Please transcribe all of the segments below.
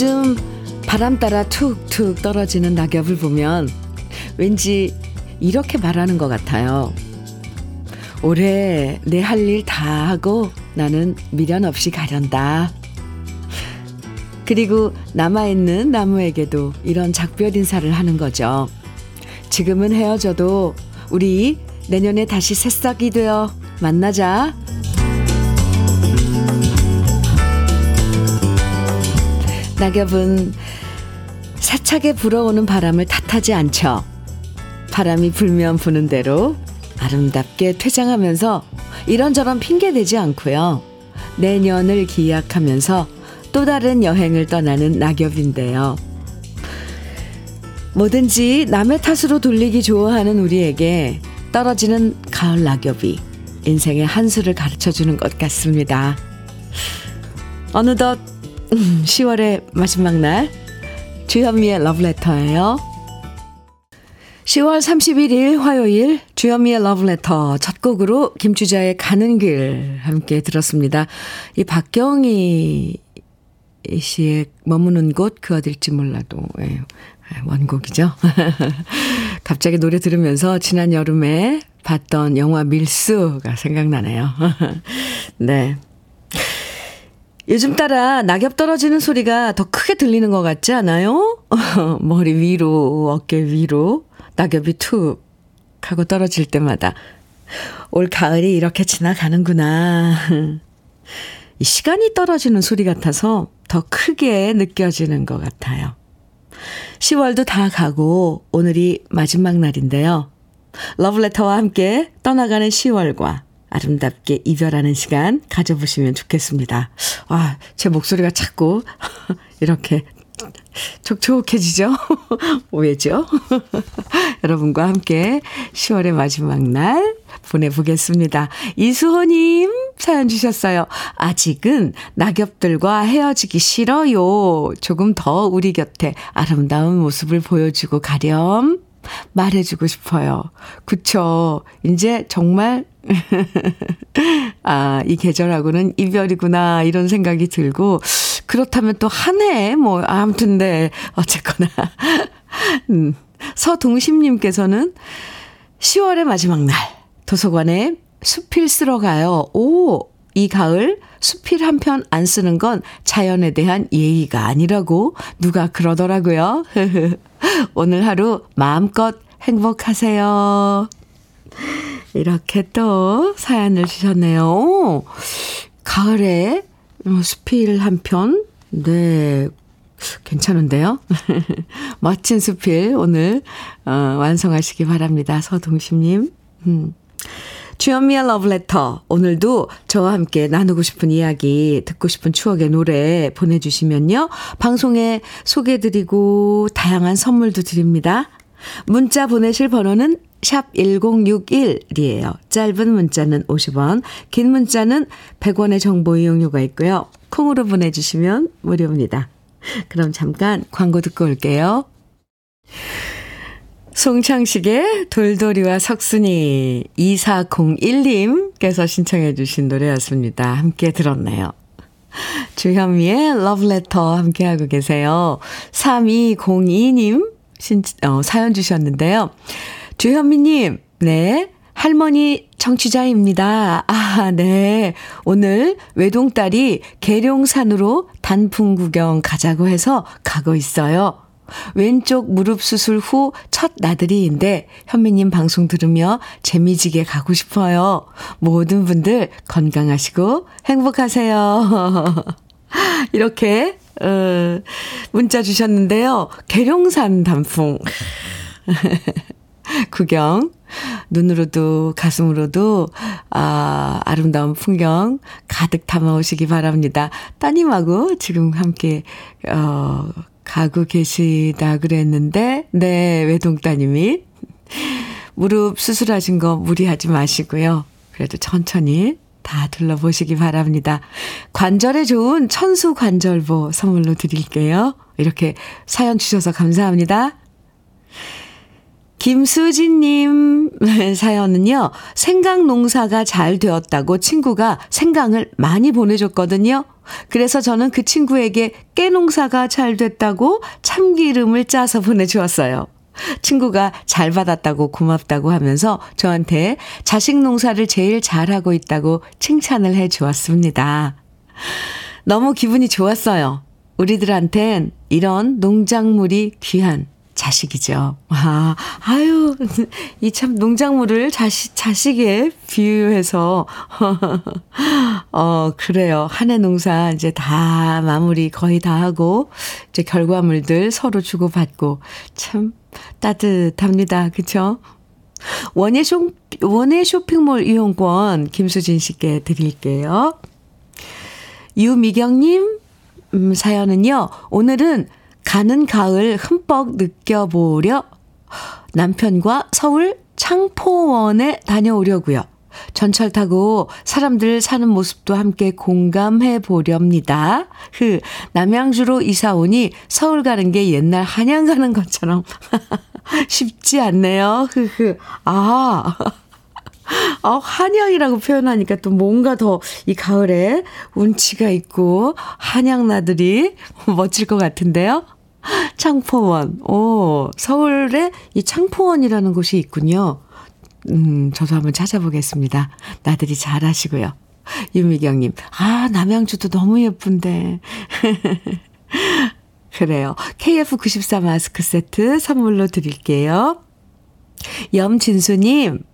요즘 바람 따라 툭툭 떨어지는 낙엽을 보면 왠지 이렇게 말하는 것 같아요. 올해 내 할 일 다 하고 나는 미련 없이 가련다. 그리고 남아있는 나무에게도 이런 작별 인사를 하는 거죠. 지금은 헤어져도 우리 내년에 다시 새싹이 되어 만나자. 낙엽은 세차게 불어오는 바람을 탓하지 않죠. 바람이 불면 부는 대로 아름답게 퇴장하면서 이런저런 핑계 대지 않고요. 내년을 기약하면서 또 다른 여행을 떠나는 낙엽인데요. 뭐든지 남의 탓으로 돌리기 좋아하는 우리에게 떨어지는 가을 낙엽이 인생의 한 수를 가르쳐 주는 것 같습니다. 어느덧 10월의 마지막 날 주현미의 러브레터예요. 10월 31일 화요일 주현미의 러브레터 첫 곡으로 김추자의 가는 길 함께 들었습니다. 이 박경희 씨의 머무는 곳 그 어딜지 몰라도 예, 원곡이죠. 갑자기 노래 들으면서 지난 여름에 봤던 영화 밀수가 생각나네요. 네. 요즘 따라 낙엽 떨어지는 소리가 더 크게 들리는 것 같지 않아요? 머리 위로, 어깨 위로 낙엽이 툭 하고 떨어질 때마다 올 가을이 이렇게 지나가는구나. 이 시간이 떨어지는 소리 같아서 더 크게 느껴지는 것 같아요. 10월도 다 가고 오늘이 마지막 날인데요. 러브레터와 함께 떠나가는 10월과 아름답게 이별하는 시간 가져보시면 좋겠습니다. 아, 제 목소리가 자꾸 이렇게 촉촉해지죠? 왜죠? 여러분과 함께 10월의 마지막 날 보내보겠습니다. 이수호님 사연 주셨어요. 아직은 낙엽들과 헤어지기 싫어요. 조금 더 우리 곁에 아름다운 모습을 보여주고 가렴. 말해주고 싶어요. 그쵸. 이제 정말, 아, 이 계절하고는 이별이구나, 이런 생각이 들고, 그렇다면 또 한 해, 뭐, 아무튼, 네, 어쨌거나. 음, 서동심님께서는 10월의 마지막 날, 도서관에 수필 쓰러 가요. 오, 이 가을 수필 한 편 안 쓰는 건 자연에 대한 예의가 아니라고 누가 그러더라고요. 오늘 하루 마음껏 행복하세요. 이렇게 또 사연을 주셨네요. 가을에 수필 한 편, 네, 괜찮은데요? 멋진 수필 오늘 어, 완성하시기 바랍니다. 서동심님. 음. 주현미의 러브레터. 오늘도 저와 함께 나누고 싶은 이야기, 듣고 싶은 추억의 노래 보내주시면요. 방송에 소개해드리고 다양한 선물도 드립니다. 문자 보내실 번호는 샵 1061이에요. 짧은 문자는 50원, 긴 문자는 100원의 정보 이용료가 있고요. 콩으로 보내주시면 무료입니다. 그럼 잠깐 광고 듣고 올게요. 송창식의 돌돌이와 석순이 2401님께서 신청해 주신 노래였습니다. 함께 들었네요. 주현미의 러브레터 함께하고 계세요. 3202님 신, 어, 사연 주셨는데요. 주현미님, 네. 할머니 청취자입니다. 아, 네. 오늘 외동딸이 계룡산으로 단풍 구경 가자고 해서 가고 있어요. 왼쪽 무릎 수술 후 첫 나들이인데 현미님 방송 들으며 재미지게 가고 싶어요. 모든 분들 건강하시고 행복하세요. 이렇게 어, 문자 주셨는데요. 계룡산 단풍 구경 눈으로도 가슴으로도 아, 아름다운 풍경 가득 담아오시기 바랍니다. 따님하고 지금 함께 어 가고 계시다 그랬는데, 네, 외동따님이. 무릎 수술하신 거 무리하지 마시고요. 그래도 천천히 다 둘러보시기 바랍니다. 관절에 좋은 천수 관절보 선물로 드릴게요. 이렇게 사연 주셔서 감사합니다. 김수진님 사연은요, 생강 농사가 잘 되었다고 친구가 생강을 많이 보내줬거든요. 그래서 저는 그 친구에게 깨 농사가 잘 됐다고 참기름을 짜서 보내주었어요. 친구가 잘 받았다고 고맙다고 하면서 저한테 자식 농사를 제일 잘하고 있다고 칭찬을 해 주었습니다. 너무 기분이 좋았어요. 우리들한텐 이런 농작물이 귀한 자식이죠. 아, 아유, 이 참 농작물을 자식, 자식에 비유해서, 어, 그래요. 한 해 농사 이제 다 마무리 거의 다 하고, 이제 결과물들 서로 주고받고, 참 따뜻합니다. 그쵸? 원예 쇼, 원예 쇼핑몰 이용권 김수진 씨께 드릴게요. 유미경님, 음, 사연은요, 오늘은 가는 가을 흠뻑 느껴보려 남편과 서울 창포원에 다녀오려고요. 전철 타고 사람들 사는 모습도 함께 공감해 보렵니다. 그 남양주로 이사 오니 서울 가는 게 옛날 한양 가는 것처럼 쉽지 않네요. 흐흐. 아. 어, 한양이라고 표현하니까 또 뭔가 더 이 가을에 운치가 있고 한양나들이 멋질 것 같은데요. 창포원. 오, 서울에 이 창포원이라는 곳이 있군요. 음, 저도 한번 찾아보겠습니다. 나들이 잘 하시고요. 유미경님, 아, 남양주도 너무 예쁜데. 그래요. KF94 마스크 세트 선물로 드릴게요. 염진수님,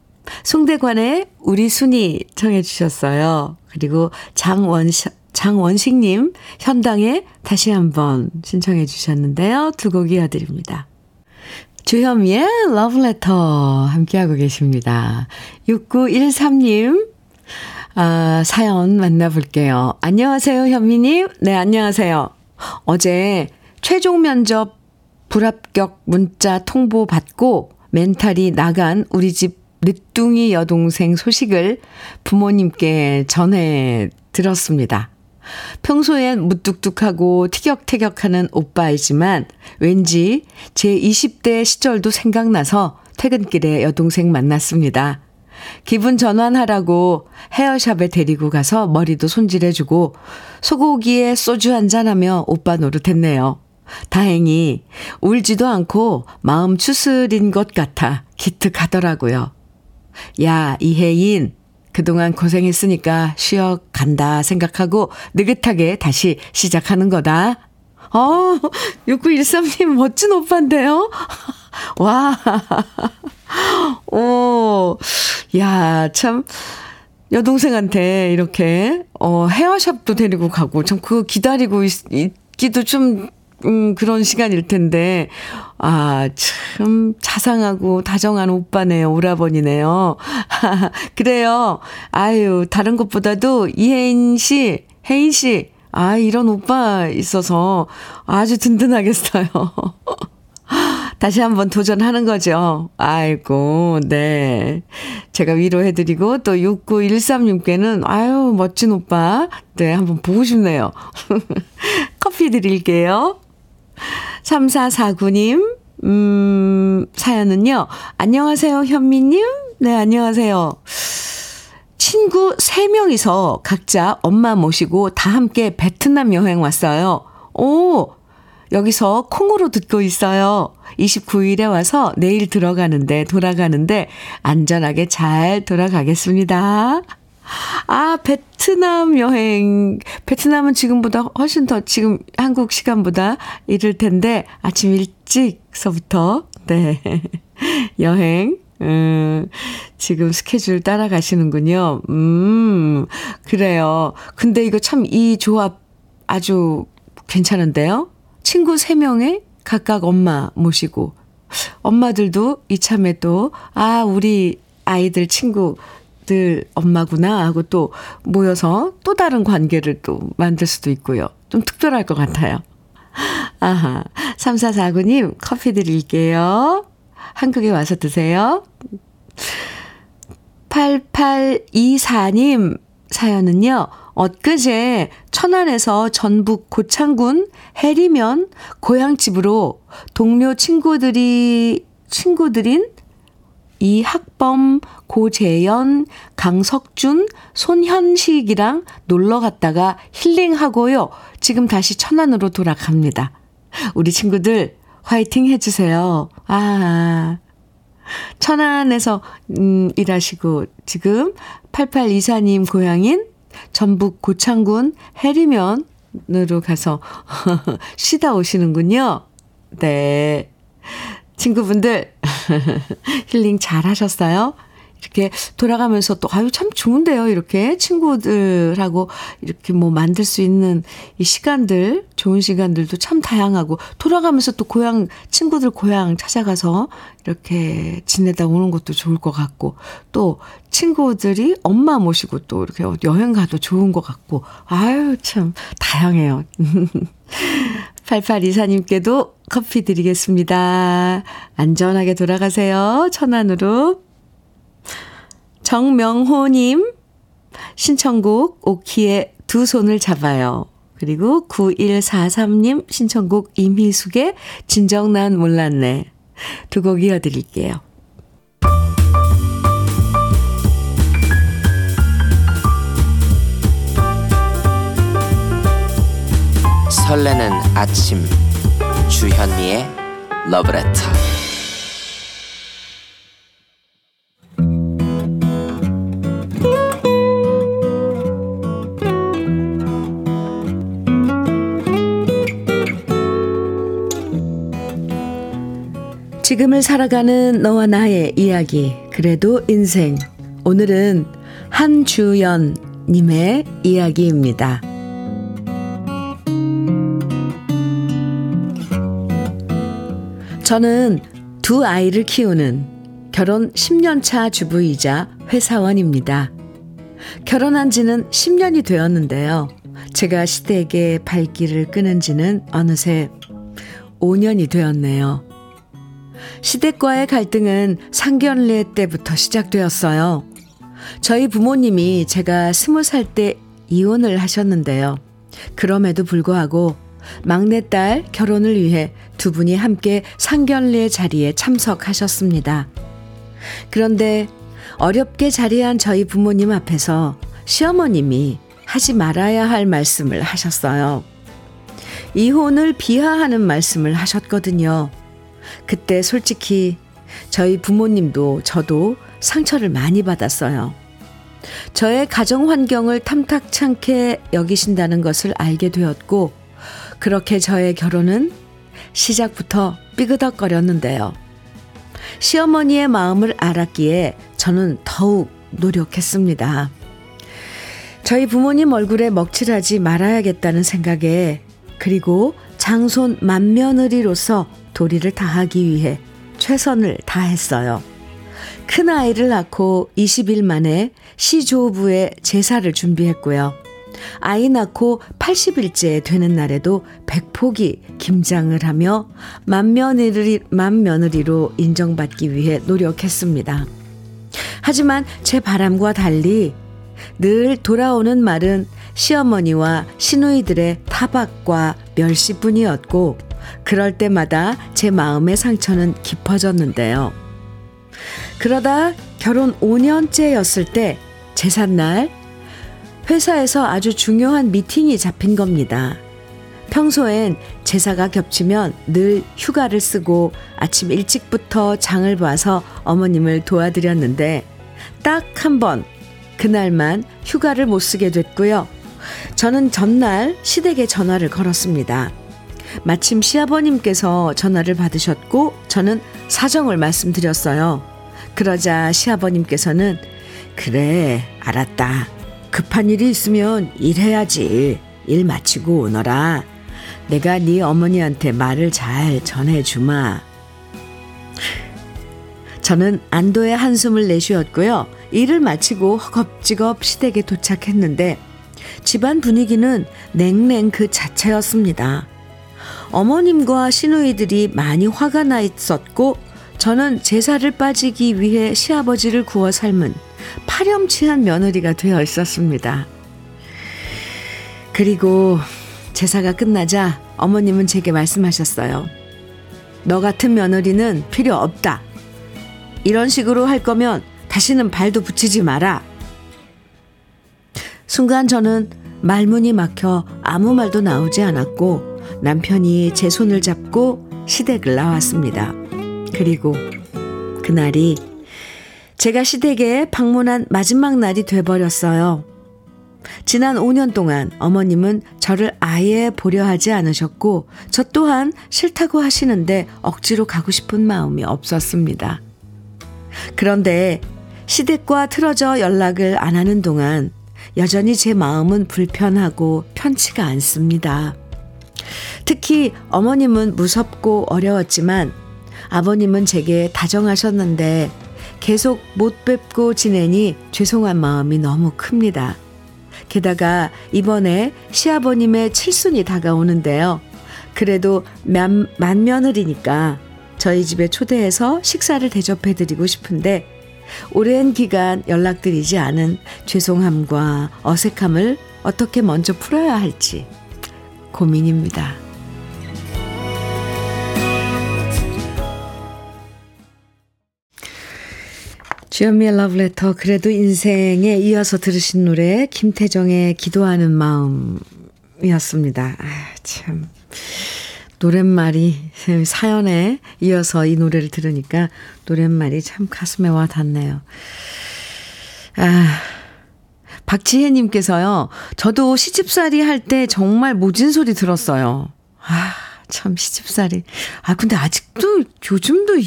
송대관의 우리 순이 청해 주셨어요. 그리고 장원, 장원식님, 현당에 다시 한번 신청해 주셨는데요. 두 곡 이어드립니다. 주현미의 러브레터 함께하고 계십니다. 6913님, 아, 사연 만나볼게요. 안녕하세요, 현미님. 네, 안녕하세요. 어제 최종 면접 불합격 문자 통보 받고 멘탈이 나간 우리 집 늦둥이 여동생 소식을 부모님께 전해 들었습니다. 평소엔 무뚝뚝하고 티격태격하는 오빠이지만 왠지 제 20대 시절도 생각나서 퇴근길에 여동생 만났습니다. 기분 전환하라고 헤어샵에 데리고 가서 머리도 손질해주고 소고기에 소주 한잔하며 오빠 노릇했네요. 다행히 울지도 않고 마음 추스린 것 같아 기특하더라고요. 야, 이혜인. 그동안 고생했으니까 쉬어 간다 생각하고 느긋하게 다시 시작하는 거다. 어, 6913님 멋진 오빠인데요? 와. 오, 야, 참. 여동생한테 이렇게, 어, 헤어샵도 데리고 가고, 참, 그거 기다리고 있, 있기도 좀 음, 그런 시간일 텐데, 아, 참, 자상하고 다정한 오빠네요. 오라버니네요. 그래요. 아유, 다른 것보다도 이혜인 씨, 혜인 씨, 아, 이런 오빠 있어서 아주 든든하겠어요. 다시 한번 도전하는 거죠. 아이고, 네. 제가 위로해드리고, 또 6913님께는, 아유, 멋진 오빠. 네, 한번 보고 싶네요. 커피 드릴게요. 3449님, 음, 사연은요. 안녕하세요, 현미님. 네, 안녕하세요. 친구 3명이서 각자 엄마 모시고 다 함께 베트남 여행 왔어요. 오! 여기서 콩으로 듣고 있어요. 29일에 와서 내일 들어가는데, 돌아가는데, 안전하게 잘 돌아가겠습니다. 아, 베트남 여행. 베트남은 지금보다 훨씬 더 지금 한국 시간보다 이를 텐데 아침 일찍서부터 네. 여행 음, 지금 스케줄 따라가시는군요. 음, 그래요. 근데 이거 참 이 조합 아주 괜찮은데요? 친구 3명에 각각 엄마 모시고, 엄마들도 이참에 또, 아, 우리 아이들 친구 늘 엄마구나 하고 또 모여서 또 다른 관계를 또 만들 수도 있고요. 좀 특별할 것 같아요. 아하. 3449님, 커피 드릴게요. 한국에 와서 드세요. 8824님 사연은요, 엊그제 천안에서 전북 고창군 해리면 고향집으로 동료 친구들이, 친구들인 이 학 범, 고재연, 강석준, 손현식이랑 놀러 갔다가 힐링하고요. 지금 다시 천안으로 돌아갑니다. 우리 친구들 화이팅 해주세요. 아, 천안에서, 음, 일하시고, 지금 8824님 고향인 전북 고창군 해리면으로 가서 쉬다 오시는군요. 네. 친구분들, 힐링 잘 하셨어요? 이렇게 돌아가면서 또, 아유, 참 좋은데요. 이렇게 친구들하고 이렇게 뭐 만들 수 있는 이 시간들, 좋은 시간들도 참 다양하고, 돌아가면서 또 고향, 친구들 고향 찾아가서 이렇게 지내다 오는 것도 좋을 것 같고, 또 친구들이 엄마 모시고 또 이렇게 여행 가도 좋은 것 같고, 아유, 참 다양해요. 8824님께도 커피 드리겠습니다. 안전하게 돌아가세요. 천안으로. 정명호님, 신청곡 오키의 두 손을 잡아요. 그리고 9143님 신청곡 임희숙의 진정 난 몰랐네. 두 곡 이어드릴게요. 설레는 아침. 주현미의 러브레터. 지금을 살아가는 너와 나의 이야기 그래도 인생. 오늘은 한주연 님의 이야기입니다. 저는 두 아이를 키우는 결혼 10년차 주부이자 회사원입니다. 결혼한 지는 10년이 되었는데요. 제가 시댁의 발길을 끄는 지는 어느새 5년이 되었네요. 시댁과의 갈등은 상견례 때부터 시작되었어요. 저희 부모님이 제가 스무 살 때 이혼을 하셨는데요. 그럼에도 불구하고 막내딸 결혼을 위해 두 분이 함께 상견례 자리에 참석하셨습니다. 그런데 어렵게 자리한 저희 부모님 앞에서 시어머님이 하지 말아야 할 말씀을 하셨어요. 이혼을 비하하는 말씀을 하셨거든요. 그때 솔직히 저희 부모님도 저도 상처를 많이 받았어요. 저의 가정 환경을 탐탁찮게 여기신다는 것을 알게 되었고, 그렇게 저의 결혼은 시작부터 삐그덕거렸는데요. 시어머니의 마음을 알았기에 저는 더욱 노력했습니다. 저희 부모님 얼굴에 먹칠하지 말아야겠다는 생각에 그리고 장손 맏며느리로서 도리를 다하기 위해 최선을 다했어요. 큰 아이를 낳고 20일 만에 시조부의 제사를 준비했고요. 아이 낳고 80일째 되는 날에도 백폭이 김장을 하며 맏며느리, 맏며느리로 인정받기 위해 노력했습니다. 하지만 제 바람과 달리 늘 돌아오는 말은 시어머니와 시누이들의 타박과 멸시뿐이었고 그럴 때마다 제 마음의 상처는 깊어졌는데요. 그러다 결혼 5년째였을 때 제삿날 회사에서 아주 중요한 미팅이 잡힌 겁니다. 평소엔 제사가 겹치면 늘 휴가를 쓰고 아침 일찍부터 장을 봐서 어머님을 도와드렸는데 딱 한 번 그날만 휴가를 못 쓰게 됐고요. 저는 전날 시댁에 전화를 걸었습니다. 마침 시아버님께서 전화를 받으셨고 저는 사정을 말씀드렸어요. 그러자 시아버님께서는 그래 알았다. 급한 일이 있으면 일해야지. 일 마치고 오너라. 내가 네 어머니한테 말을 잘 전해주마. 저는 안도의 한숨을 내쉬었고요. 일을 마치고 허겁지겁 시댁에 도착했는데 집안 분위기는 냉랭 그 자체였습니다. 어머님과 시누이들이 많이 화가 나 있었고 저는 제사를 빠지기 위해 시아버지를 구워 삶은 파렴치한 며느리가 되어 있었습니다. 그리고 제사가 끝나자 어머님은 제게 말씀하셨어요. 너 같은 며느리는 필요 없다. 이런 식으로 할 거면 다시는 발도 붙이지 마라. 순간 저는 말문이 막혀 아무 말도 나오지 않았고 남편이 제 손을 잡고 시댁을 나왔습니다. 그리고 그날이 제가 시댁에 방문한 마지막 날이 돼버렸어요. 지난 5년 동안 어머님은 저를 아예 보려 하지 않으셨고, 저 또한 싫다고 하시는데 억지로 가고 싶은 마음이 없었습니다. 그런데 시댁과 틀어져 연락을 안 하는 동안 여전히 제 마음은 불편하고 편치가 않습니다. 특히 어머님은 무섭고 어려웠지만 아버님은 제게 다정하셨는데 계속 못 뵙고 지내니 죄송한 마음이 너무 큽니다. 게다가 이번에 시아버님의 칠순이 다가오는데요. 그래도 만, 만며느리니까 저희 집에 초대해서 식사를 대접해드리고 싶은데 오랜 기간 연락드리지 않은 죄송함과 어색함을 어떻게 먼저 풀어야 할지 고민입니다. 주현미의 러브레터 그래도 인생에 이어서 들으신 노래 김태정의 기도하는 마음이었습니다. 아, 참 노랫말이 사연에 이어서 이 노래를 들으니까 노랫말이 참 가슴에 와 닿네요. 아 박지혜 님께서요. 저도 시집살이 할 때 정말 모진 소리 들었어요. 아, 참 시집살이. 아, 근데 아직도 요즘도 이,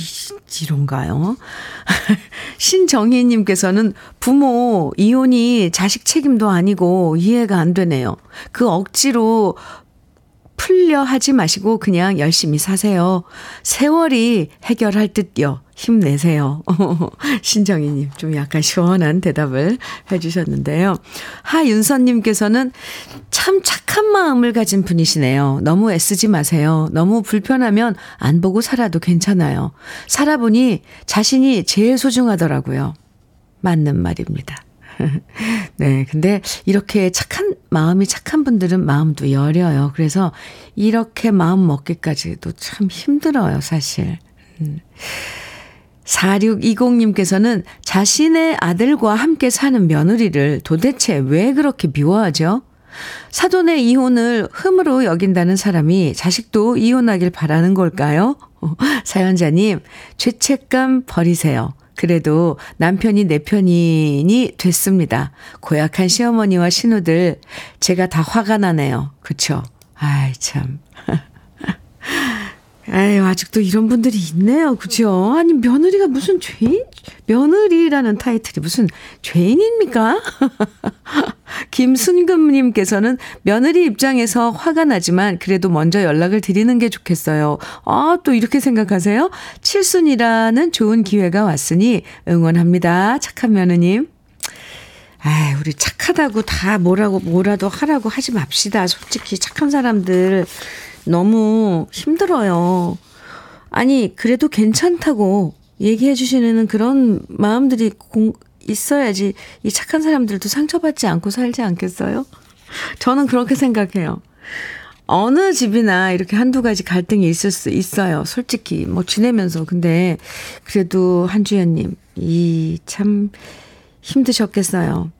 이런가요? 신정희님께서는 부모 이혼이 자식 책임도 아니고 이해가 안 되네요. 그 억지로 풀려 하지 마시고 그냥 열심히 사세요. 세월이 해결할 듯요. 힘내세요. 신정희님, 좀 약간 시원한 대답을 해주셨는데요. 하윤선님께서는 참 착한 마음을 가진 분이시네요. 너무 애쓰지 마세요. 너무 불편하면 안 보고 살아도 괜찮아요. 살아보니 자신이 제일 소중하더라고요. 맞는 말입니다. 네. 근데 이렇게 착한, 마음이 착한 분들은 마음도 여려요. 그래서 이렇게 마음 먹기까지도 참 힘들어요, 사실. 음. 4620님께서는 자신의 아들과 함께 사는 며느리를 도대체 왜 그렇게 미워하죠? 사돈의 이혼을 흠으로 여긴다는 사람이 자식도 이혼하길 바라는 걸까요? 사연자님, 죄책감 버리세요. 그래도 남편이 내 편인이 됐습니다. 고약한 시어머니와 신우들, 제가 다 화가 나네요. 그쵸? 아이, 참. 에이, 아직도 이런 분들이 있네요. 그죠? 아니, 며느리가 무슨 죄인? 며느리라는 타이틀이 무슨 죄인입니까? 김순금님께서는 며느리 입장에서 화가 나지만 그래도 먼저 연락을 드리는 게 좋겠어요. 아, 또 이렇게 생각하세요? 칠순이라는 좋은 기회가 왔으니 응원합니다. 착한 며느님. 아, 우리 착하다고 다 뭐라고 뭐라도 하라고 하지 맙시다. 솔직히 착한 사람들 너무 힘들어요. 아니, 그래도 괜찮다고 얘기해 주시는 그런 마음들이 공, 있어야지 이 착한 사람들도 상처받지 않고 살지 않겠어요? 저는 그렇게 생각해요. 어느 집이나 이렇게 한두 가지 갈등이 있을 수 있어요. 솔직히 뭐 지내면서. 근데 그래도 한주연님, 이 참 힘드셨겠어요.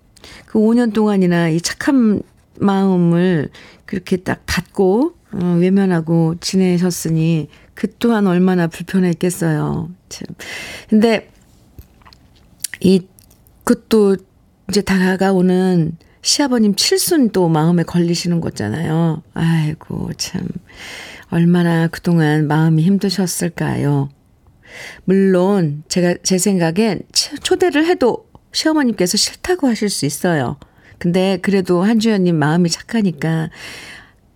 그 5년 동안이나 이 착한 마음을 그렇게 딱 닫고 어, 외면하고 지내셨으니 그 또한 얼마나 불편했겠어요. 참. 근데 이 그것도 이제 다가오는 시아버님 칠순 또 마음에 걸리시는 거잖아요. 아이고 참 얼마나 그동안 마음이 힘드셨을까요. 물론 제가 제 생각엔 초대를 해도 시어머님께서 싫다고 하실 수 있어요. 근데 그래도 한주연님 마음이 착하니까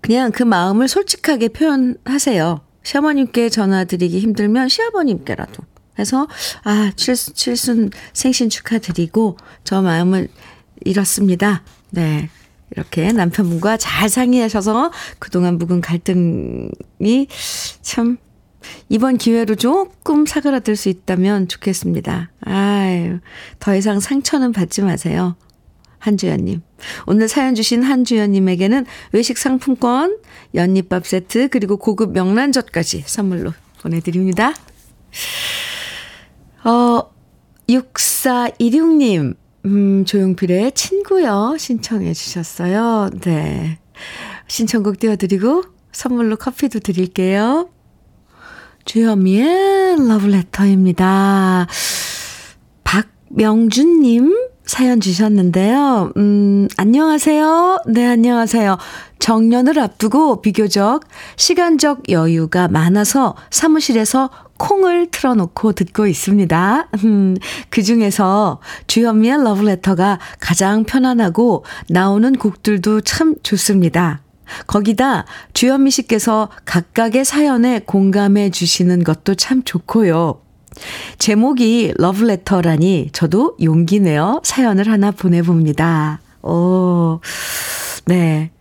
그냥 그 마음을 솔직하게 표현하세요. 시어머님께 전화드리기 힘들면 시아버님께라도 해서 아 칠순, 칠순 생신 축하드리고 저 마음을 잃었습니다. 네. 이렇게 남편분과 잘 상의하셔서 그동안 묵은 갈등이 참 이번 기회로 조금 사그라들 수 있다면 좋겠습니다. 아유, 더 이상 상처는 받지 마세요. 한주연님. 오늘 사연 주신 한주연님에게는 외식 상품권, 연잎밥 세트, 그리고 고급 명란젓까지 선물로 보내드립니다. 어, 6416님, 음, 조용필의 친구요. 신청해 주셨어요. 네. 신청곡 띄워드리고 선물로 커피도 드릴게요. 주현미의 러브레터입니다. 박명준님 사연 주셨는데요. 음, 안녕하세요. 네, 안녕하세요. 정년을 앞두고 비교적 시간적 여유가 많아서 사무실에서 콩을 틀어놓고 듣고 있습니다. 음, 그 중에서 주현미의 러브레터가 가장 편안하고 나오는 곡들도 참 좋습니다. 거기다 주현미 씨께서 각각의 사연에 공감해 주시는 것도 참 좋고요. 제목이 러브레터라니 저도 용기 내어 사연을 하나 보내봅니다. 오, 네.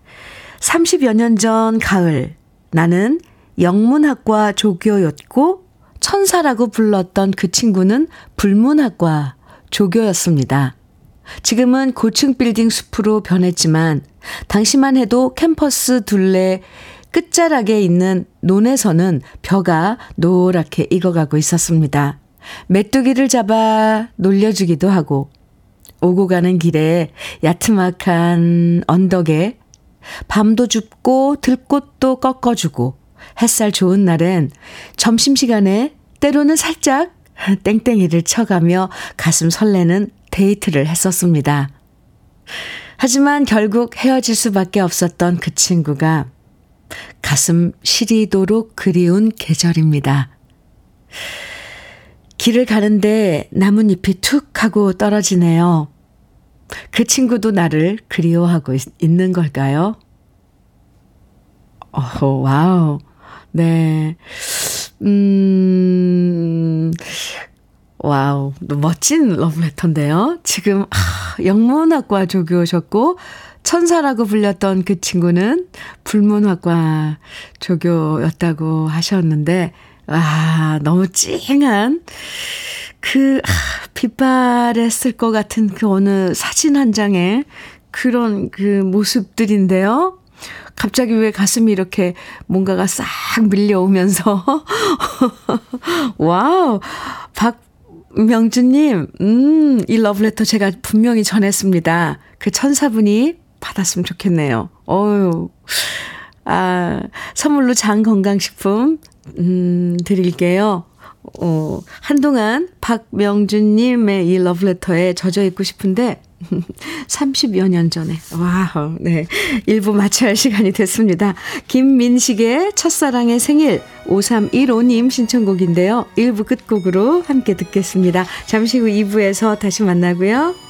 30여 년 전 가을, 나는 영문학과 조교였고, 천사라고 불렀던 그 친구는 불문학과 조교였습니다. 지금은 고층 빌딩 숲으로 변했지만, 당시만 해도 캠퍼스 둘레 끝자락에 있는 논에서는 벼가 노랗게 익어가고 있었습니다. 메뚜기를 잡아 놀려주기도 하고, 오고 가는 길에 야트막한 언덕에 밤도 줍고 들꽃도 꺾어주고 햇살 좋은 날엔 점심시간에 때로는 살짝 땡땡이를 쳐가며 가슴 설레는 데이트를 했었습니다. 하지만 결국 헤어질 수밖에 없었던 그 친구가 가슴 시리도록 그리운 계절입니다. 길을 가는데 나뭇잎이 툭 하고 떨어지네요. 그 친구도 나를 그리워하고 있는 걸까요? 어, wow. 네. 음, wow. 멋진 러브레터인데요. 지금, 아, 영문학과 조교셨고, 천사라고 불렸던 그 친구는 불문학과 조교였다고 하셨는데, 아, 너무 찡한 그, 아, 빛바랬을 것 같은 그 어느 사진 한 장에 그런 그 모습들인데요. 갑자기 왜 가슴이 이렇게 뭔가가 싹 밀려오면서. wow. 박명주님, 음, 이 러브레터 제가 분명히 전했습니다. 그 천사분이 받았으면 좋겠네요. 어유 아, 선물로 장 건강식품, 음, 드릴게요. 어, 한동안 박명준님의 이 러브레터에 젖어 있고 싶은데, 30여 년 전에. wow, 네. 1부 마쳐야 할 시간이 됐습니다. 김민식의 첫사랑의 생일 5315님 신청곡인데요. 1부 끝곡으로 함께 듣겠습니다. 잠시 후 2부에서 다시 만나고요.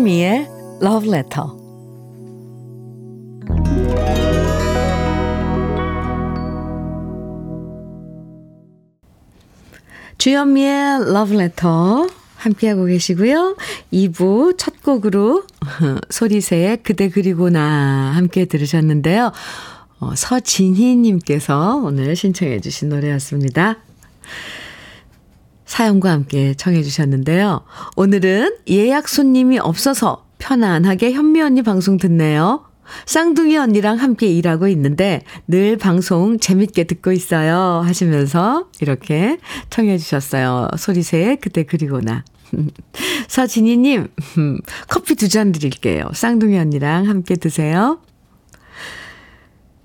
주현미의 Love Letter. 주현미의 Love Letter 함께하고 계시고요. 2부 첫 곡으로 소리새의 그대 그리고 나 함께 들으셨는데요. 어, 서진희님께서 오늘 신청해 주신 노래였습니다. 사연과 함께 청해 주셨는데요. 오늘은 예약 손님이 없어서 편안하게 현미 언니 방송 듣네요. 쌍둥이 언니랑 함께 일하고 있는데 늘 방송 재밌게 듣고 있어요. 하시면서 이렇게 청해 주셨어요. 소리새 그때 그리고나. 서진희님, 커피 두 잔 드릴게요. 쌍둥이 언니랑 함께 드세요.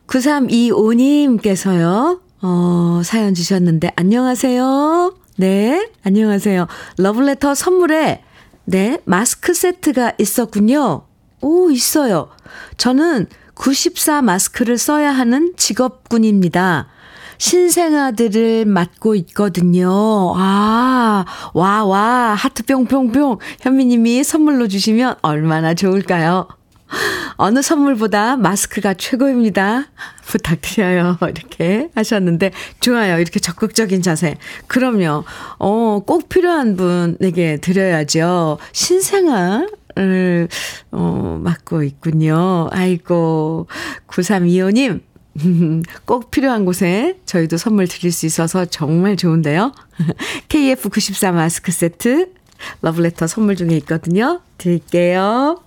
9325님께서요, 어, 사연 주셨는데, 안녕하세요. 네, 안녕하세요. 러블레터 선물에, 네, 마스크 세트가 있었군요. 오, 있어요. 저는 94 마스크를 써야 하는 직업군입니다. 신생아들을 맡고 있거든요. 아, 와, 와, 하트 뿅뿅뿅. 현미님이 선물로 주시면 얼마나 좋을까요? 어느 선물보다 마스크가 최고입니다. 부탁드려요. 이렇게 하셨는데, 좋아요. 이렇게 적극적인 자세. 그럼요. 어, 꼭 필요한 분에게 드려야죠. 신생아를, 어, 맡고 있군요. 아이고, 9325님. 꼭 필요한 곳에 저희도 선물 드릴 수 있어서 정말 좋은데요. KF94 마스크 세트 러브레터 선물 중에 있거든요. 드릴게요.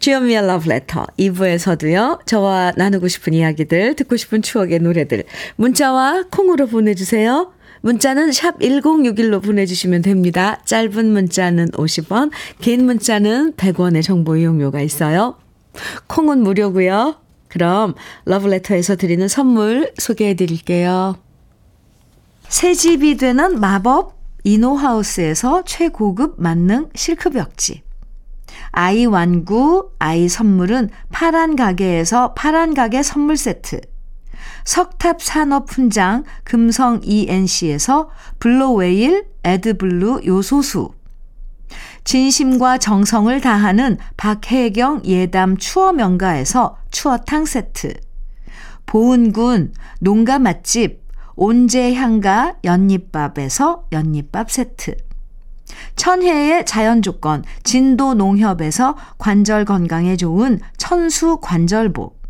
주연미의 러브레터 2부에서도요. 저와 나누고 싶은 이야기들, 듣고 싶은 추억의 노래들 문자와 콩으로 보내주세요. 문자는 샵 1061로 보내주시면 됩니다. 짧은 문자는 50원, 긴 문자는 100원의 정보 이용료가 있어요. 콩은 무료고요. 그럼 러브레터에서 드리는 선물 소개해 드릴게요. 새 집이 되는 마법 이노하우스에서 최고급 만능 실크벽지. 아이 완구, 아이 선물은 파란 가게에서 파란 가게 선물 세트. 석탑 산업 훈장 금성 ENC에서 블로웨일 에드블루 요소수. 진심과 정성을 다하는 박혜경 예담 추어 명가에서 추어탕 세트. 보은군 농가 맛집 온재향가 연잎밥에서 연잎밥 세트. 천혜의 자연 조건 진도 농협에서 관절 건강에 좋은 천수 관절복.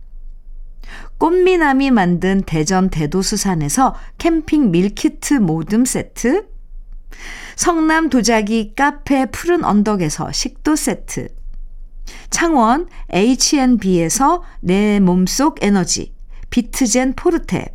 꽃미남이 만든 대전 대도수산에서 캠핑 밀키트 모듬 세트. 성남 도자기 카페 푸른 언덕에서 식도 세트. 창원 H&B에서 내 몸속 에너지 비트젠 포르테.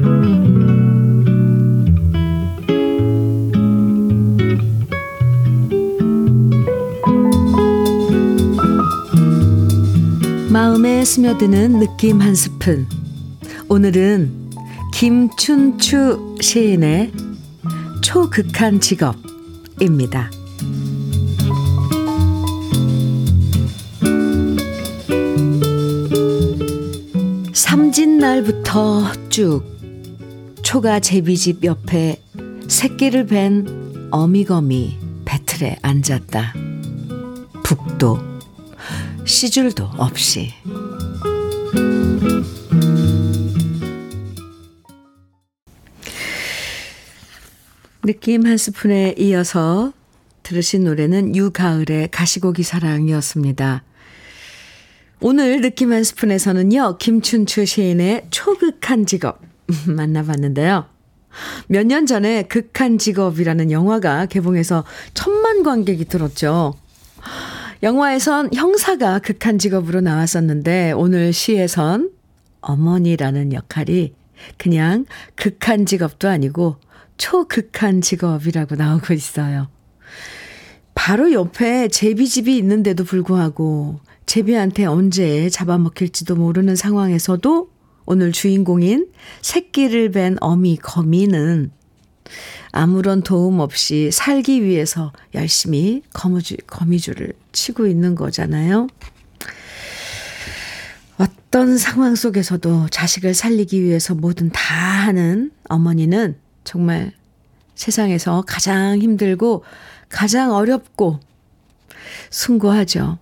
마음에 스며드는 느낌 한 스푼. 오늘은 김춘추 시인의 초극한 직업입니다. 삼진 날부터 쭉 초가 제비집 옆에 새끼를 벤 어미거미 배틀에 앉았다. 북도 시줄도 없이. 느낌 한 스푼에 이어서 들으신 노래는 유가을의 가시고기 사랑이었습니다. 오늘 느낌 한 스푼에서는요, 김춘추 시인의 초극한 직업 만나봤는데요. 몇 년 전에 극한 직업이라는 영화가 개봉해서 천만 관객이 들었죠. 영화에선 형사가 극한 직업으로 나왔었는데 오늘 시에선 어머니라는 역할이 그냥 극한 직업도 아니고 초극한 직업이라고 나오고 있어요. 바로 옆에 제비집이 있는데도 불구하고 제비한테 언제 잡아먹힐지도 모르는 상황에서도 오늘 주인공인 새끼를 뵌 어미 거미는 아무런 도움 없이 살기 위해서 열심히 거미줄, 거미줄을 치고 있는 거잖아요. 어떤 상황 속에서도 자식을 살리기 위해서 뭐든 다 하는 어머니는 정말 세상에서 가장 힘들고 가장 어렵고 숭고하죠.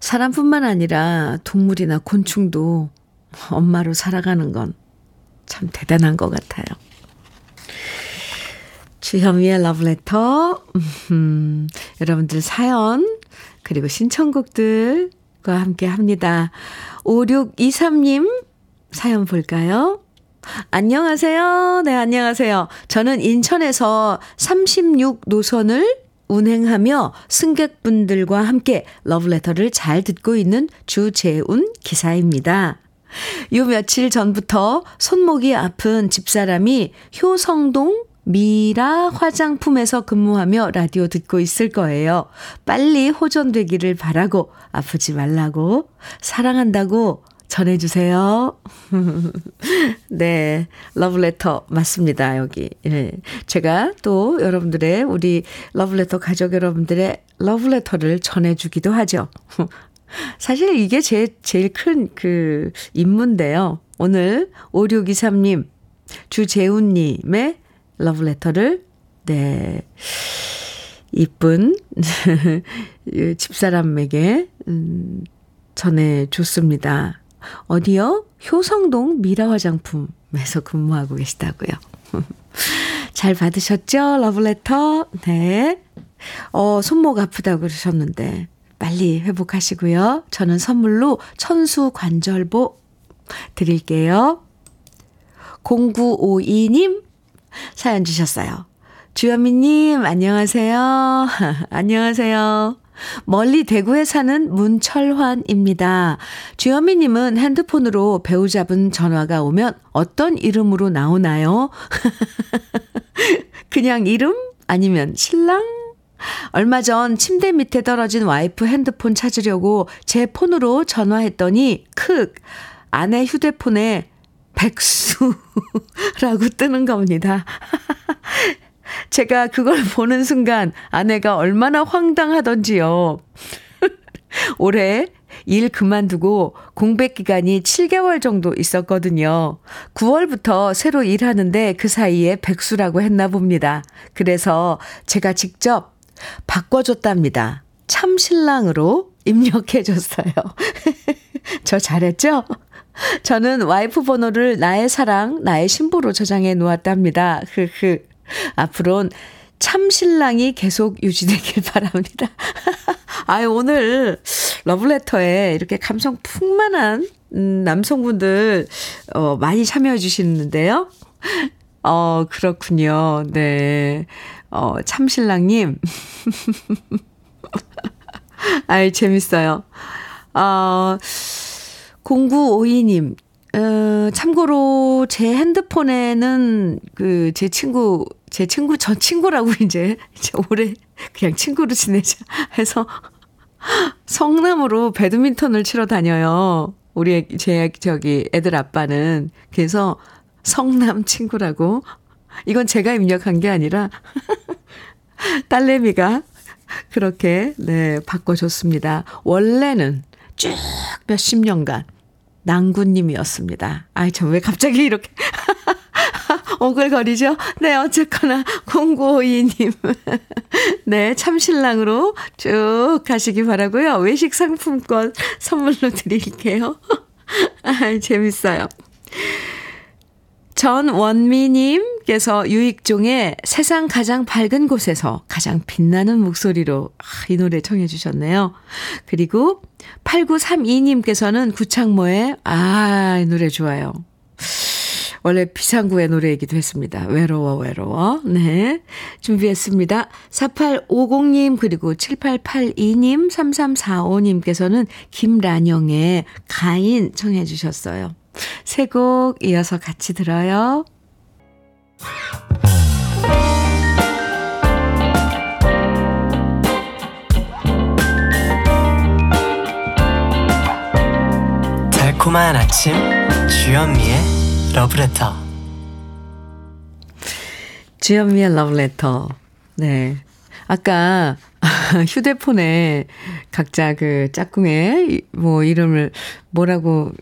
사람뿐만 아니라 동물이나 곤충도 엄마로 살아가는 건 참 대단한 것 같아요. 주현미의 러브레터, 음, 여러분들 사연, 그리고 신청곡들과 함께 합니다. 5623님 사연 볼까요? 안녕하세요. 네, 안녕하세요. 저는 인천에서 36 노선을 운행하며 승객분들과 함께 러브레터를 잘 듣고 있는 주재운 기사입니다. 요 며칠 전부터 손목이 아픈 집사람이 효성동 미라 화장품에서 근무하며 라디오 듣고 있을 거예요. 빨리 호전되기를 바라고 아프지 말라고 사랑한다고 전해주세요. 네. 러브레터 맞습니다. 여기. 예. 제가 또 여러분들의 우리 러브레터 가족 여러분들의 러브레터를 전해주기도 하죠. 사실 이게 제, 제일 큰 그 임무인데요. 오늘 5623님, 주재훈님의 러브레터를, 네, 이쁜 집사람에게, 음, 전해줬습니다. 어디요? 효성동 미라 화장품에서 근무하고 계시다고요. 잘 받으셨죠? 러브레터? 네. 어, 손목 아프다고 그러셨는데, 빨리 회복하시고요. 저는 선물로 천수 관절보 드릴게요. 0952님 사연 주셨어요. 주현미님, 안녕하세요. 안녕하세요. 멀리 대구에 사는 문철환입니다. 주현미님은 핸드폰으로 배우자분 전화가 오면 어떤 이름으로 나오나요? 그냥 이름? 아니면 신랑? 얼마 전 침대 밑에 떨어진 와이프 핸드폰 찾으려고 제 폰으로 전화했더니 크 아내 휴대폰에 백수라고 뜨는 겁니다. 제가 그걸 보는 순간 아내가 얼마나 황당하던지요. 올해 일 그만두고 공백 기간이 7개월 정도 있었거든요. 9월부터 새로 일하는데 그 사이에 백수라고 했나 봅니다. 그래서 제가 직접 바꿔줬답니다. 참신랑으로 입력해줬어요. 저 잘했죠? 저는 와이프 번호를 나의 사랑, 나의 신부로 저장해 놓았답니다. 흐흐. 앞으론 참신랑이 계속 유지되길 바랍니다. 아유, 오늘 러브레터에 이렇게 감성 풍만한 음, 남성분들 어, 많이 참여해 주시는데요. 어, 그렇군요. 네. 어, 참신랑님. 아이, 재밌어요. 어, 0952님. 어, 참고로 제 핸드폰에는 그 제 친구, 제 친구, 저 친구라고 이제, 이제 올해 그냥 친구로 지내자 해서 성남으로 배드민턴을 치러 다녀요. 우리 제 저기 애들 아빠는 그래서 성남 친구라고 이건 제가 입력한 게 아니라 딸내미가 그렇게 네 바꿔줬습니다. 원래는 쭉 몇십 년간 낭구님이었습니다. 아이, 저 왜 갑자기 이렇게 오글거리죠? 네, 어쨌거나 0952님. 네, 참신랑으로 쭉 가시기 바라고요. 외식 상품권 선물로 드릴게요. 아, 재밌어요. 전원미님께서 유익종의 세상 가장 밝은 곳에서 가장 빛나는 목소리로 아, 이 노래 청해 주셨네요. 그리고 8932님께서는 구창모의 아, 이 노래 좋아요. 원래 비상구의 노래이기도 했습니다. 외로워, 외로워. 네. 준비했습니다. 4850님, 그리고 7882님, 3345님께서는 김란영의 가인 청해 주셨어요. 세 곡 이어서 같이 들어요. 달콤한 아침 주현미의 러브레터 주현미의 러브레터 네. 아까 휴대폰에 각자 그 짝꿍의 뭐 이름을 뭐라고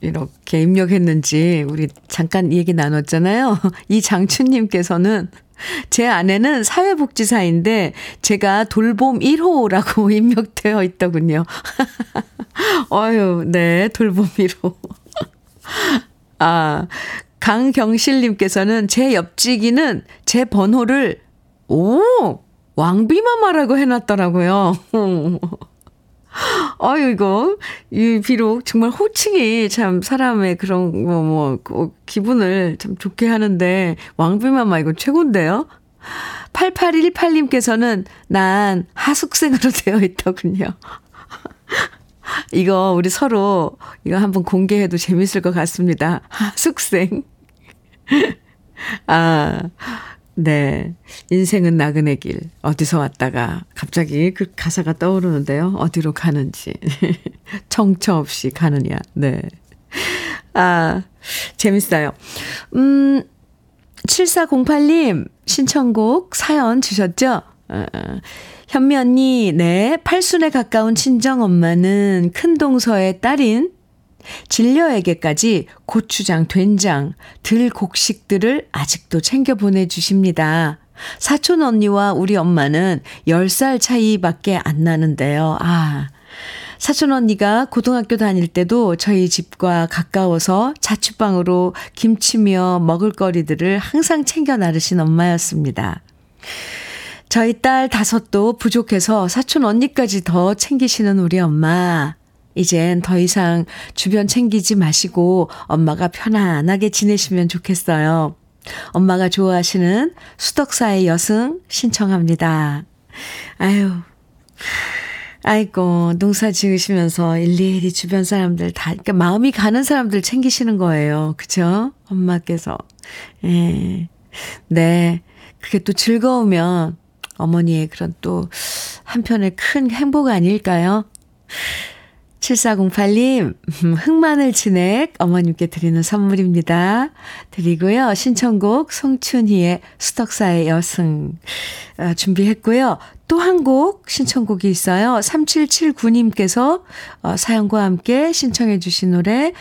이렇게 입력했는지 우리 잠깐 얘기 나눴잖아요. 이 장춘님께서는 제 아내는 사회복지사인데 제가 돌봄 1호라고 임명되어 있더군요. 어유, 네, 돌봄 1호. 아, 강경실님께서는 제 옆지기는 제 번호를, 오! 왕비마마라고 해놨더라고요. 아유, 이거, 이, 비록 정말 호칭이 참 사람의 그런, 뭐, 뭐, 그 기분을 참 좋게 하는데, 왕비마마 이거 최고인데요? 8818님께서는 난 하숙생으로 되어 있더군요. 이거 우리 서로 이거 한번 공개해도 재밌을 것 같습니다. 하숙생. 아, 네. 인생은 나그네 길. 어디서 왔다가 갑자기 그 가사가 떠오르는데요. 어디로 가는지. 정처 없이 가느냐. 네. 아, 재밌어요. 음, 7408님, 신청곡 사연 주셨죠? 어, 현미 언니, 네. 팔순에 가까운 친정 엄마는 큰 동서의 딸인 진려에게까지 고추장, 된장, 들곡식들을 아직도 챙겨 보내주십니다. 사촌 언니와 우리 엄마는 10살 차이밖에 안 나는데요. 아, 사촌 언니가 고등학교 다닐 때도 저희 집과 가까워서 자취방으로 김치며 먹을거리들을 항상 챙겨 나르신 엄마였습니다. 저희 딸 다섯도 부족해서 사촌 언니까지 더 챙기시는 우리 엄마. 이젠 더 이상 주변 챙기지 마시고 엄마가 편안하게 지내시면 좋겠어요. 엄마가 좋아하시는 수덕사의 여승 신청합니다. 아유. 아이고, 농사 지으시면서 일일이 주변 사람들 다, 그러니까 마음이 가는 사람들 챙기시는 거예요. 그죠? 엄마께서. 예. 네. 그게 또 즐거우면 어머니의 그런 또 한편의 큰 행복 아닐까요? 7408님, 흑마늘 진액 어머님께 드리는 선물입니다. 드리고요. 신청곡 송춘희의 수덕사의 여승 어, 준비했고요. 또 한 곡 신청곡이 있어요. 3779님께서 어, 사연과 함께 신청해 주신 노래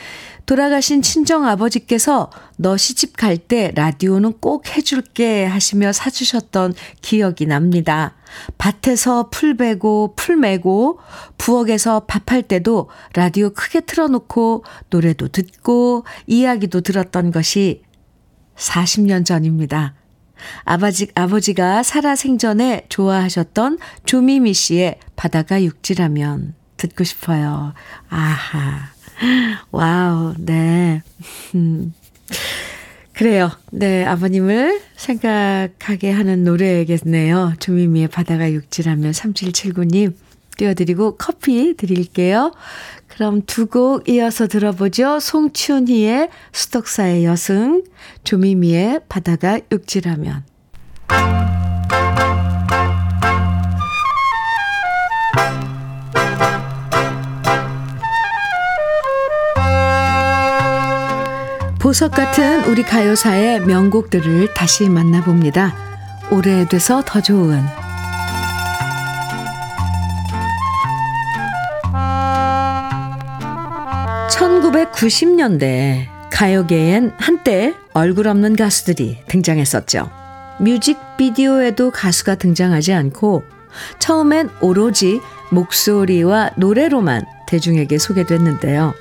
돌아가신 친정 아버지께서 너 시집 갈 때 라디오는 꼭 해줄게 하시며 사주셨던 기억이 납니다. 밭에서 풀 베고 풀 매고 부엌에서 밥할 때도 라디오 크게 틀어놓고 노래도 듣고 이야기도 들었던 것이 40년 전입니다. 아버지, 아버지가 살아 생전에 좋아하셨던 조미미 씨의 바다가 육지라면 듣고 싶어요. 아하. 와우, 네. 음. 그래요. 네, 아버님을 생각하게 하는 노래겠네요. 조미미의 바다가 육지라면 3779님 띄워드리고 커피 드릴게요. 그럼 두 곡 이어서 들어보죠. 송춘희의 수덕사의 여승, 조미미의 바다가 육지라면. 보석 같은 우리 가요사의 명곡들을 다시 만나봅니다. 오래돼서 더 좋은 1990년대 가요계엔 한때 얼굴 없는 가수들이 등장했었죠. 뮤직비디오에도 가수가 등장하지 않고 처음엔 오로지 목소리와 노래로만 대중에게 소개됐는데요.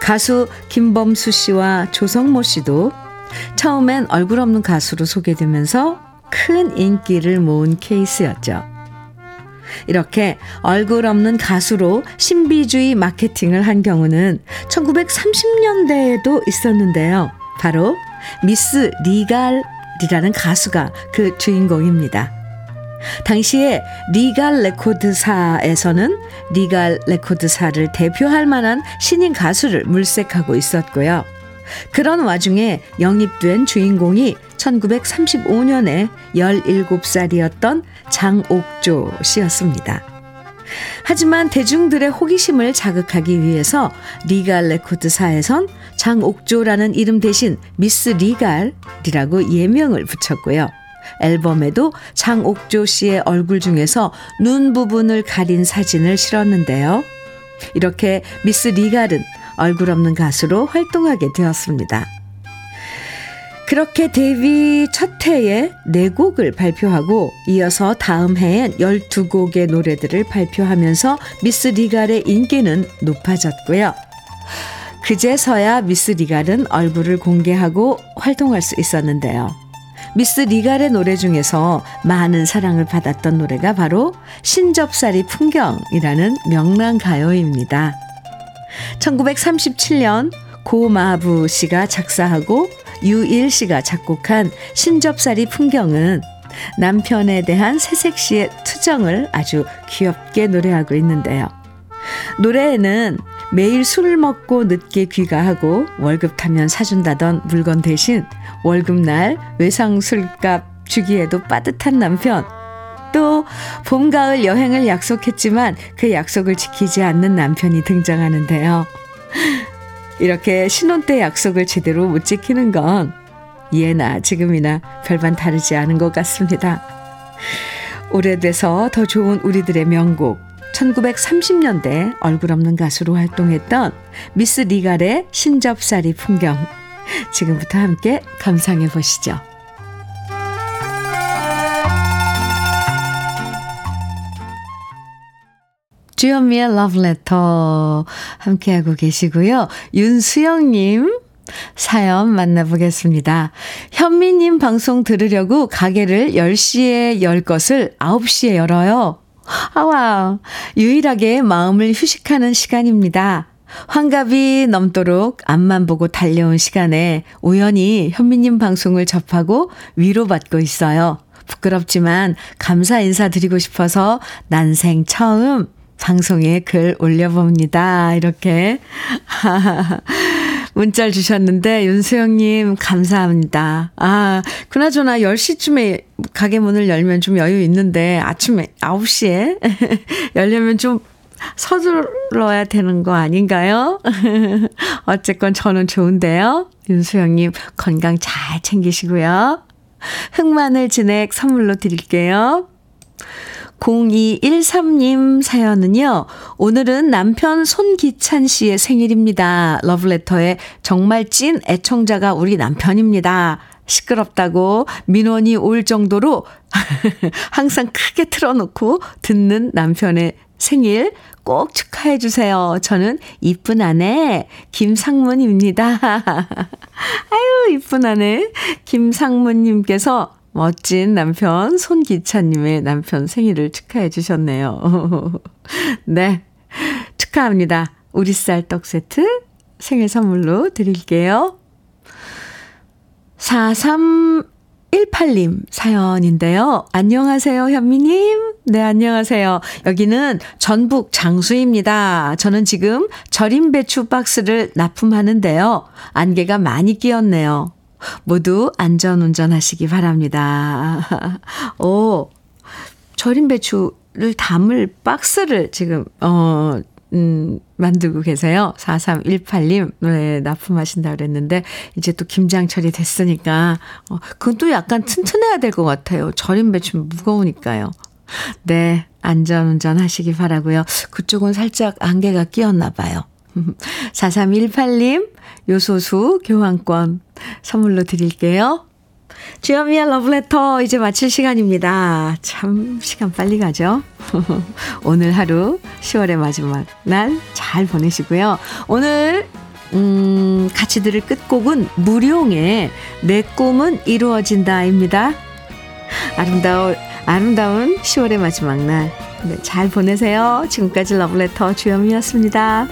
가수 김범수 씨와 조성모 씨도 처음엔 얼굴 없는 가수로 소개되면서 큰 인기를 모은 케이스였죠. 이렇게 얼굴 없는 가수로 신비주의 마케팅을 한 경우는 1930년대에도 있었는데요. 바로 미스 리갈이라는 가수가 그 주인공입니다. 당시에 리갈 레코드사에서는 리갈 레코드사를 대표할 만한 신인 가수를 물색하고 있었고요. 그런 와중에 영입된 주인공이 1935년에 17살이었던 장옥조 씨였습니다. 하지만 대중들의 호기심을 자극하기 위해서 리갈 레코드사에선 장옥조라는 이름 대신 미스 리갈이라고 예명을 붙였고요. 앨범에도 장옥조 씨의 얼굴 중에서 눈 부분을 가린 사진을 실었는데요. 이렇게 미스 리갈은 얼굴 없는 가수로 활동하게 되었습니다. 그렇게 데뷔 첫 해에 4곡을 발표하고 이어서 다음 해엔 12곡의 노래들을 발표하면서 미스 리갈의 인기는 높아졌고요. 그제서야 미스 리갈은 얼굴을 공개하고 활동할 수 있었는데요. 미스 리갈의 노래 중에서 많은 사랑을 받았던 노래가 바로 신접살이 풍경이라는 명랑 가요입니다. 1937년 고마부 씨가 작사하고 유일 씨가 작곡한 신접살이 풍경은 남편에 대한 새색 씨의 투정을 아주 귀엽게 노래하고 있는데요. 노래에는 매일 술을 먹고 늦게 귀가하고 월급 타면 사준다던 물건 대신 월급날 외상 술값 주기에도 빠듯한 남편, 또 봄, 가을 여행을 약속했지만 그 약속을 지키지 않는 남편이 등장하는데요. 이렇게 신혼 때 약속을 제대로 못 지키는 건 예나 지금이나 별반 다르지 않은 것 같습니다. 오래돼서 더 좋은 우리들의 명곡 1930년대 얼굴 없는 가수로 활동했던 미스 리갈의 신접살이 풍경 지금부터 함께 감상해 보시죠. 주현미의 러브레터 함께하고 계시고요. 윤수영님 사연 만나보겠습니다. 현미님 방송 들으려고 가게를 10시에 열 것을 9시에 열어요. 아와, 유일하게 마음을 휴식하는 시간입니다. 환갑이 넘도록 앞만 보고 달려온 시간에 우연히 현미님 방송을 접하고 위로받고 있어요. 부끄럽지만 감사 인사 드리고 싶어서 난생 처음 방송에 글 올려봅니다. 이렇게. 문자를 주셨는데, 윤수영님, 감사합니다. 아, 그나저나 10시쯤에 가게 문을 열면 좀 여유 있는데, 아침에 9시에 열려면 좀 서둘러야 되는 거 아닌가요? 어쨌건 저는 좋은데요. 윤수영님, 건강 잘 챙기시고요. 흑마늘 진액 선물로 드릴게요. 0213님 사연은요, 오늘은 남편 손기찬 씨의 생일입니다. 러브레터에 정말 찐 애청자가 우리 남편입니다. 시끄럽다고 민원이 올 정도로 항상 크게 틀어놓고 듣는 남편의 생일 꼭 축하해 주세요. 저는 이쁜 아내 김상문입니다. 아유, 이쁜 아내 김상문님께서 멋진 남편 손기찬님의 남편 생일을 축하해 주셨네요. 네. 축하합니다. 우리 쌀떡 세트 생일 선물로 드릴게요. 4318님 사연인데요. 안녕하세요, 현미님. 네, 안녕하세요. 여기는 전북 장수입니다. 저는 지금 절임 배추 박스를 납품하는데요. 안개가 많이 끼었네요. 모두 안전 운전하시기 바랍니다. 오, 절임 배추를 담을 박스를 지금, 어, 음, 만들고 계세요. 4318님, 네, 납품하신다 그랬는데, 이제 또 김장철이 됐으니까, 어, 그건 또 약간 튼튼해야 될 것 같아요. 절임 배추는 무거우니까요. 네, 안전 운전 하시기 바라고요. 그쪽은 살짝 안개가 끼었나 봐요. 4318님, 요소수 교환권 선물로 드릴게요. 주현미의 러브레터 이제 마칠 시간입니다. 참 시간 빨리 가죠. 오늘 하루 10월의 마지막 날 잘 보내시고요. 오늘 음, 같이 들을 끝곡은 무룡의 내 꿈은 이루어진다입니다. 아름다운 아름다운 10월의 마지막 날. 네, 잘 보내세요. 지금까지 러브레터 주현미였습니다.